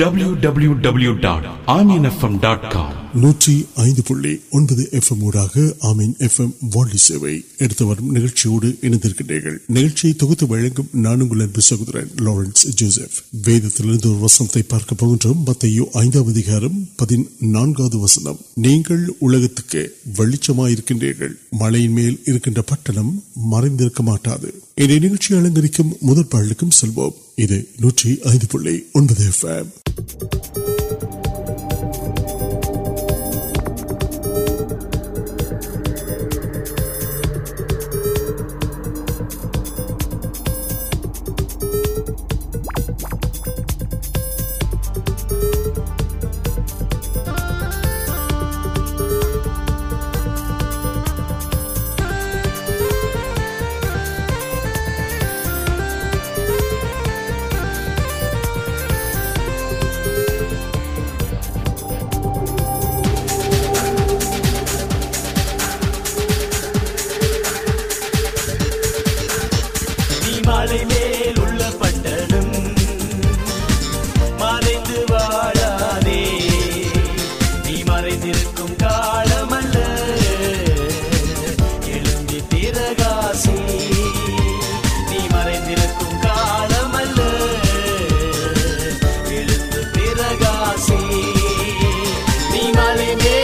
W W W dot آنی نفم dot com نوٹی وسنتے پارک متو نانکا وسنم نہیں مل میل پٹم مریٹا الگ پڑکم سلو نوٹی میں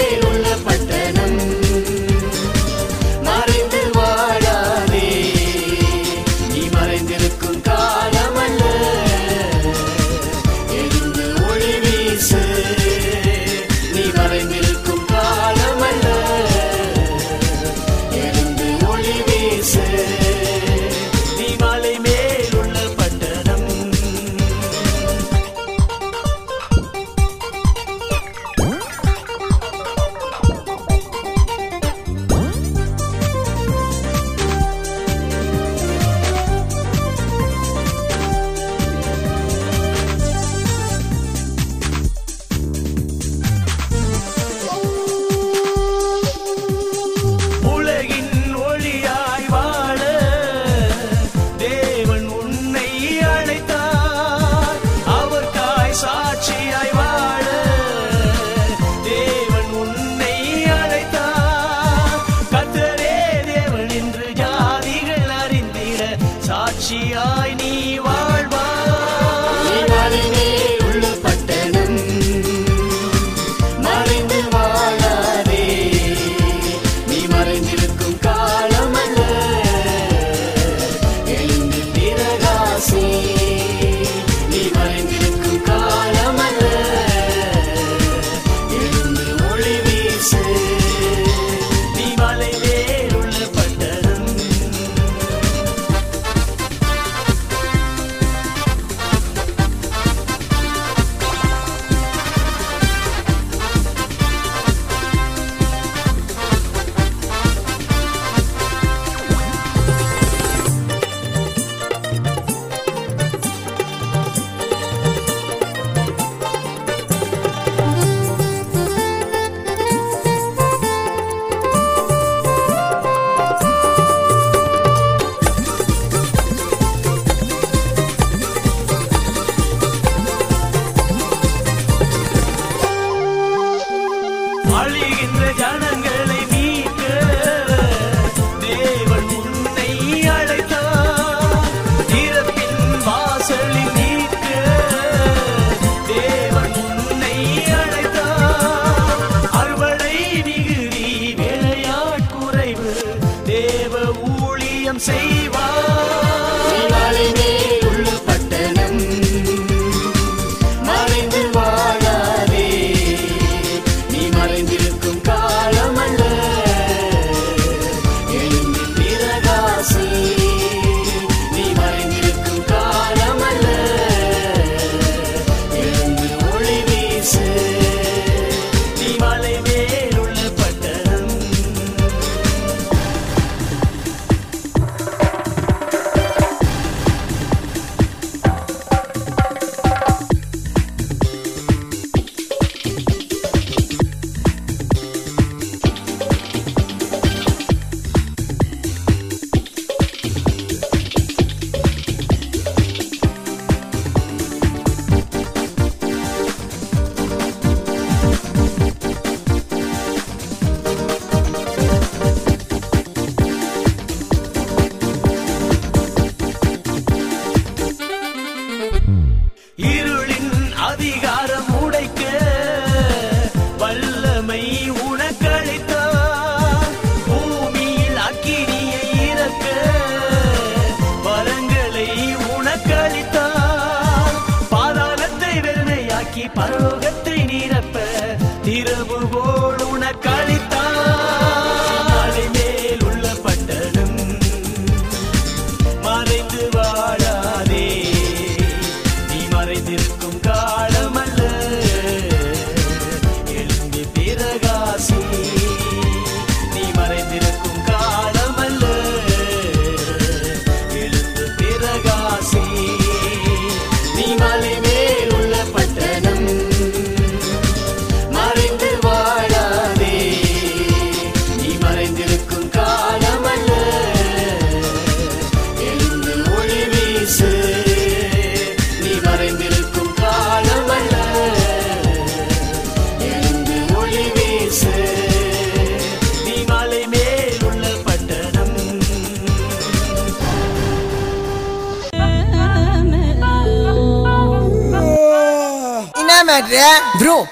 برو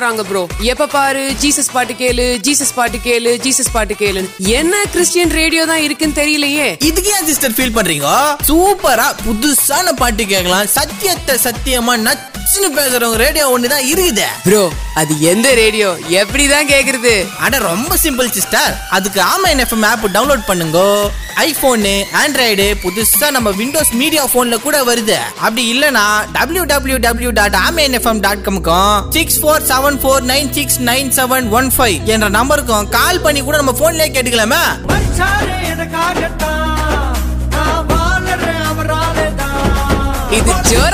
راؤ برو پا رہے جیسا பிரச்சனை பேசுறவங்க ரேடியோ ஒண்ணுதான் இருக்குது ப்ரோ அது எந்த ரேடியோ எப்படிதான் கேக்குறது அட ரொம்ப சிம்பிள் சிஸ்டர் அதுக்கு ஆமைன் எஃப்எம் ஆப் டவுன்லோட் பண்ணுங்கோ ஐபோனு ஆண்ட்ராய்டு புதுசா நம்ம விண்டோஸ் மீடியா போன்ல கூட வருது அப்படி இல்லனா W W W dot Ameen FM dot காம்க்கும் six four seven four nine six nine seven one five என்ற நம்பருக்கும் கால் பண்ணி கூட நம்ம போன்லயே கேட்டுக்கலாமா இது ஜோர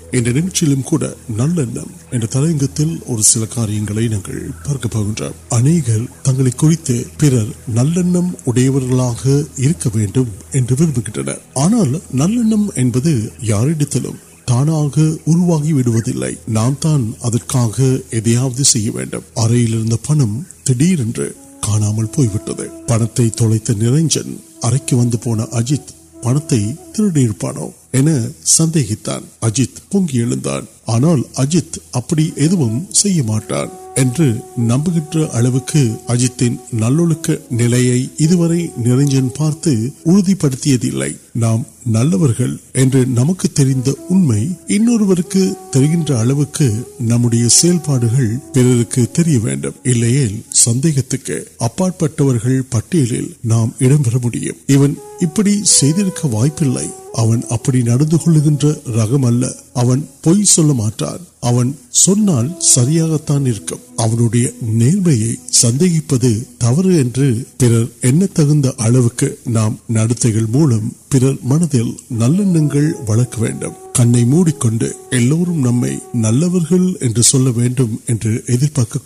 இந்த நிகழ்ச்சியிலும் கூட நல்லெண்ணம் என்ற தலையங்கத்தில் ஒரு சில காரியங்களை நாங்கள் பார்க்க போகின்றோம் அநேகர் தங்களை குறித்து பிறர் நல்லெண்ணம் உடையவர்களாக இருக்க வேண்டும் என்று விரும்புகின்றனர் ஆனால் நல்லெண்ணம் என்பது யாரிடத்திலும் தானாக உருவாகி விடுவதில்லை நாம் தான் نام نا پہلے سندر پٹر وائپ سیاحت نند تو پھر تک موجود نل நல்லெண்ணங்கள் வளர்க்க வேண்டும் கண்ணை மூடிக்கொண்டு எல்லோரும் நம்மை நல்லவர்கள் என்று சொல்ல வேண்டும் என்று எதிர்பார்க்க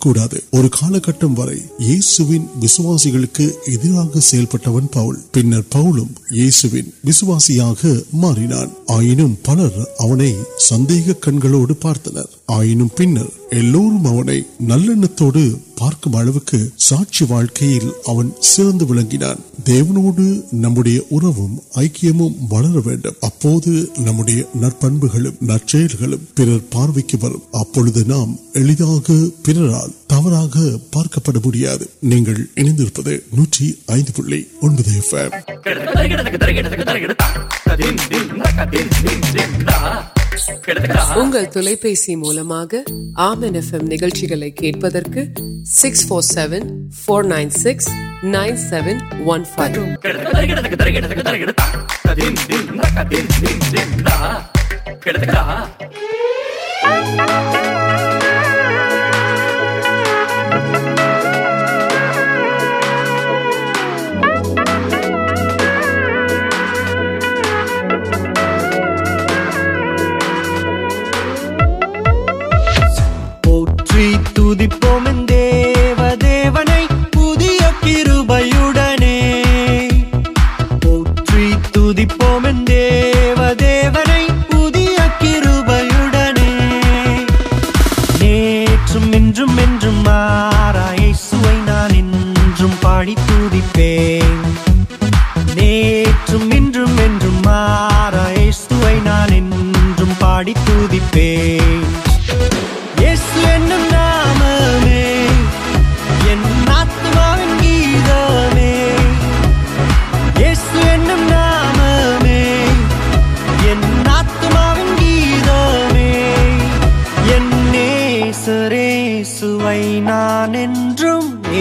கூடாது ஒரு காலகட்டம் வரை இயேசுவின் விசுவாசிகளுக்கு எதிராக செயல்பட்டவன் பவுல் பின்னர் பவுலும் இயேசுவின் விசுவாசியாக மாறினான் ஆயினும்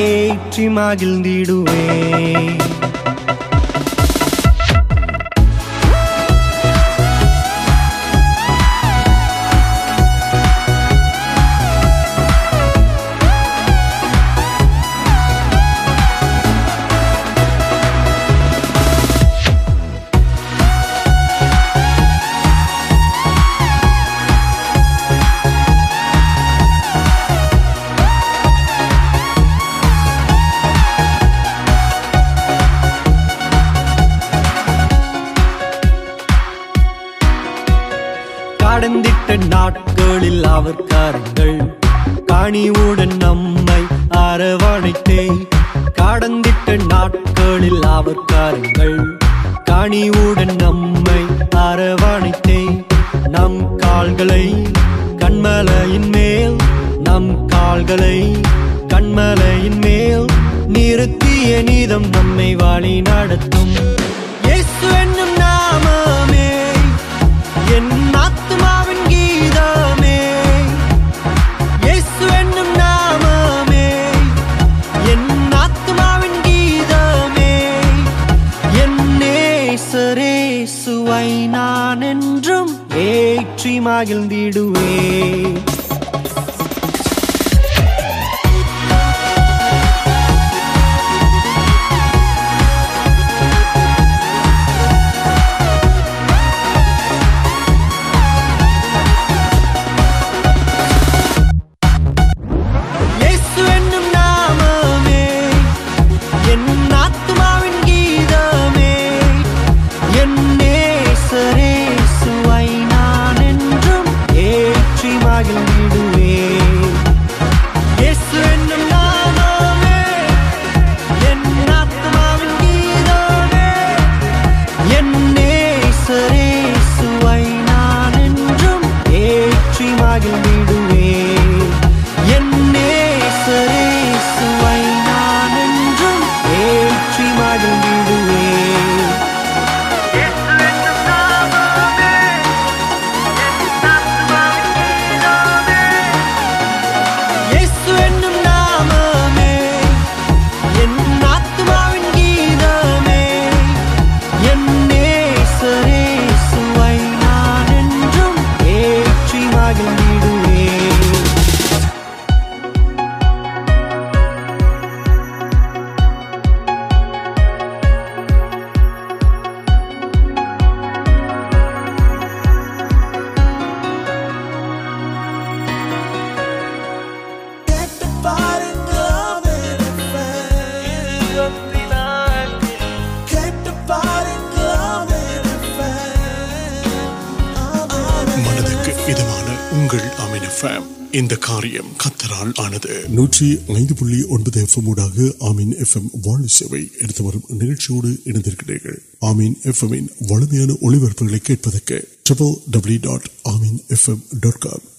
ஏற்றி மகிழ்ந்திடுவேன் نم گئی کنمین کنم یول نی دم تمہیں இந்த காரியம் கத்தரால் ஆனது நூற்றி ஐந்து புள்ளி ஒன்பது எஃப்எம் ஊடாக ஆமீன் எஃப்எம் வாழ் சேவை எடுத்து வரும் நிகழ்ச்சியோடு இணைந்திருக்கிறீர்கள் ஆமீன் எஃப்எம்மின் வலிமையான ஒளிபரப்புகளை கேட்பதற்கு triple W dot Ameen FM dot com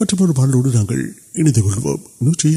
مٹر پڑھ لوگ نوپی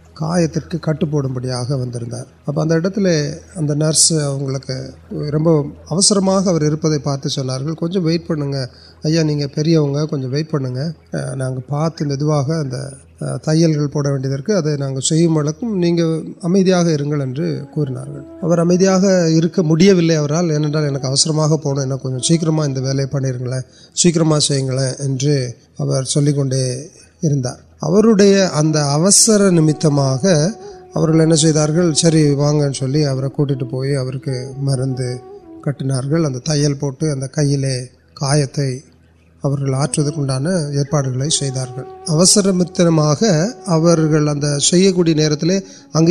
آیت کٹ پوپڑا ون تو نرس اگلے روپر پاتے چمٹ پہ اگر ویٹ پہ نت ملک پڑی درکے سے نہیں امید کو میں کچھ سی ول پڑیں سیگلے چلکار مہر سر ویٹ کے مرد کٹنگار تل پوٹ کئی کام علیہ نی اگ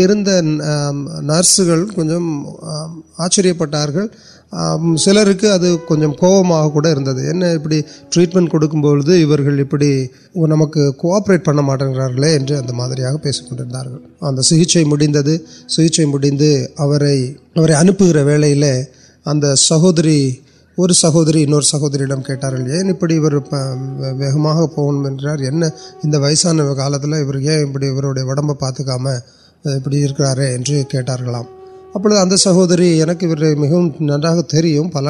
نرس کچھ آچر پہ سب کچھ کوپر اِن ابھی ٹریٹمنٹ کپڑی نمک کو کوپپرٹ پڑ مٹھارے اب مدرسہ اگر سکچر ویل اگر سہوری اور سہوری انہوں سہوریڈنگ کٹارپیور وغیرہ پوار انسان کا ابھی ادھر سہوری منہتری پل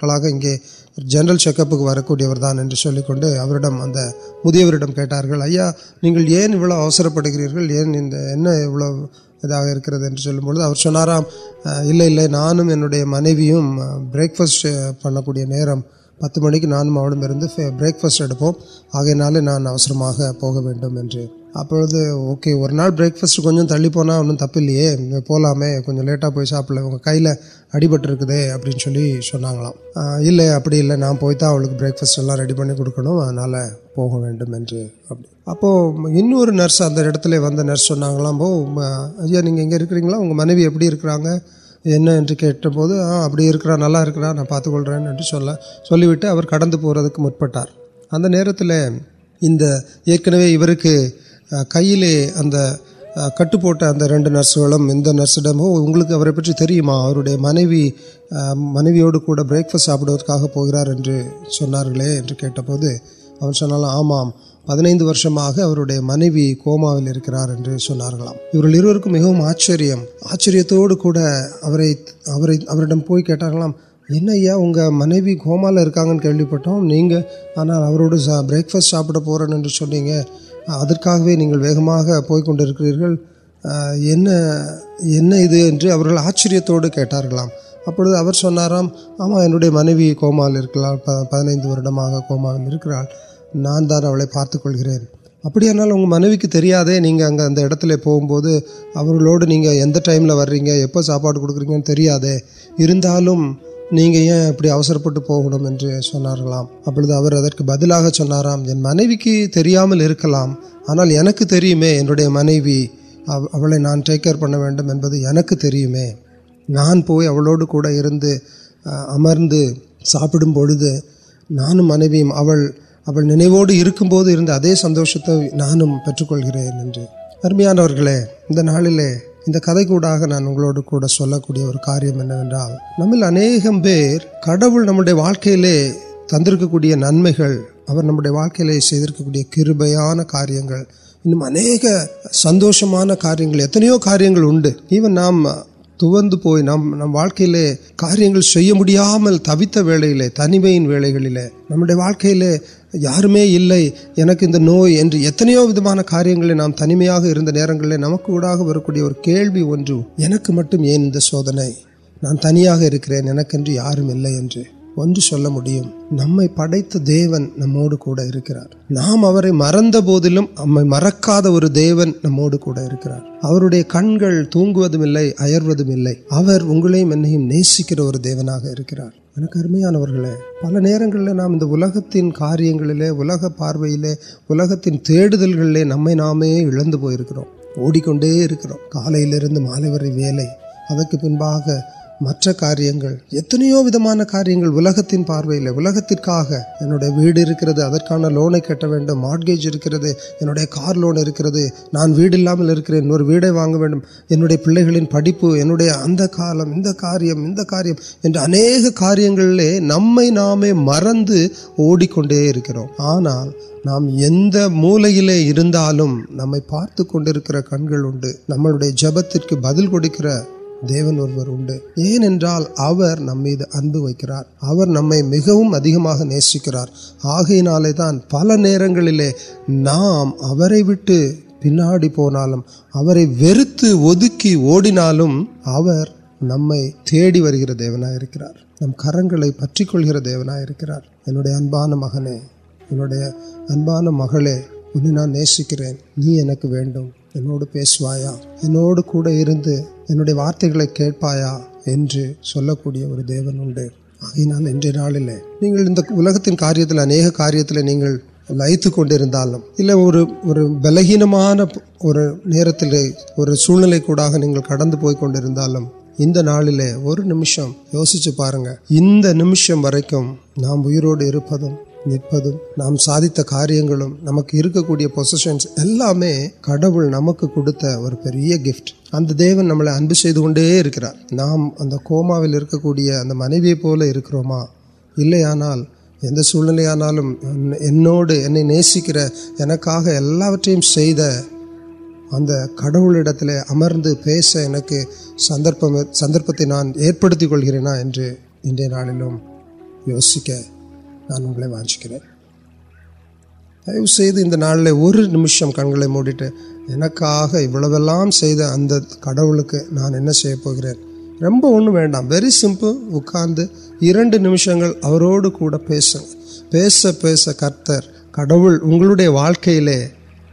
کارے جنرل چکیور دانے چل کو یاسر پڑ گیا بولے چاہے نانے مانوی بریکفاسٹ پڑک نت منی موڑفاسٹ آگے نہ پو ابھی اوکے اور پرفاسٹ کچھ تلی پونا انے پولا کچھ لاسل اگر کئی اڑپٹرکے ابھی سنگا ابھی نا پویت کو بریکفسٹ ریڈی کو اب انس وی منوی ایپن کھو ابھیرا نلا نا پاتر چلے کٹ پہ ناکن عوام کئی اگر کٹ پوٹ اگر ریڈ نرسوں پہ منوی منویو پریکٹ ساپر پہ آم پہ ورشم عومارے سارا مجھے آچر آچرکم پوی کھیٹار اگر منوی کومکن کلو نہیں آنافاسٹ ساپے چاہیں گے ادا نہیں پویکل آچرو کٹار آما ان منوی کومال پہنے کو ناندانو پارتک ابھی آنا منوکرے نہیں پولیو نہیں و ساپا کھڑک رہی نہیں ابھی پونا ابھی ادر بدل چاہیے منوی کیری ملک آنا مانوی نان ٹیکر پہنوے نان پوڑے امر ساپ منوی نوکر اد سانکے برمیاانگلے نوڈ واقعی تندرک نو نمک لے سی کھان کار اہم سندوشن کاریہ کاریہ نام تب نام نام واقعی کاریہ مل تبت تنیم نا یامک نوتو کاریہ نام تنیما نر نمک وی مٹھے سودنے نان تنیاں یار چل مڑت دیون نموڈار نام مرد بوائیں مرکن نمو کنگ تمہیں اعروتمے نیشکر اور دیونا انم پی نام تین کاریہ پارویلے اتنی تیلگلے نمبر پوکر اوڑک کا پاس کارنواندھ کاریہ پارویلے اوکت تک اندر ادران لونے کٹ مارکیج انار لوگ نان ویڑام ویڑ واپیہ پلے گن پڑپے اتنے ان کاریہ ان کاریہ کاریہ نمن اوڑک آنا نام مول پارتک کنگل نم تک بدل کچھ مدم نیسکر آگے پل نام پاڑی پونا ویڈیو دیونا کروڑک وارتگا لے بل گا نیو سا نا لے نمشم یوسر ایک نمشم و ناموڑے نام سایت کاریہ نمک كو پسیشنس نمک اور پہلے گیفٹ ادا دیكر نام اگر كوما كروی منوی پولیكرنا سو نكركا كے كڑس ان كے سندر سندر نان ارپت كو لیے نا لوگوں یوسك دال نمشن کنگ موٹی اتوان ویری سرشن اور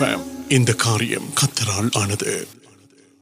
அமின ஃபேம் இந்த காரியம் கத்தரால் ஆனது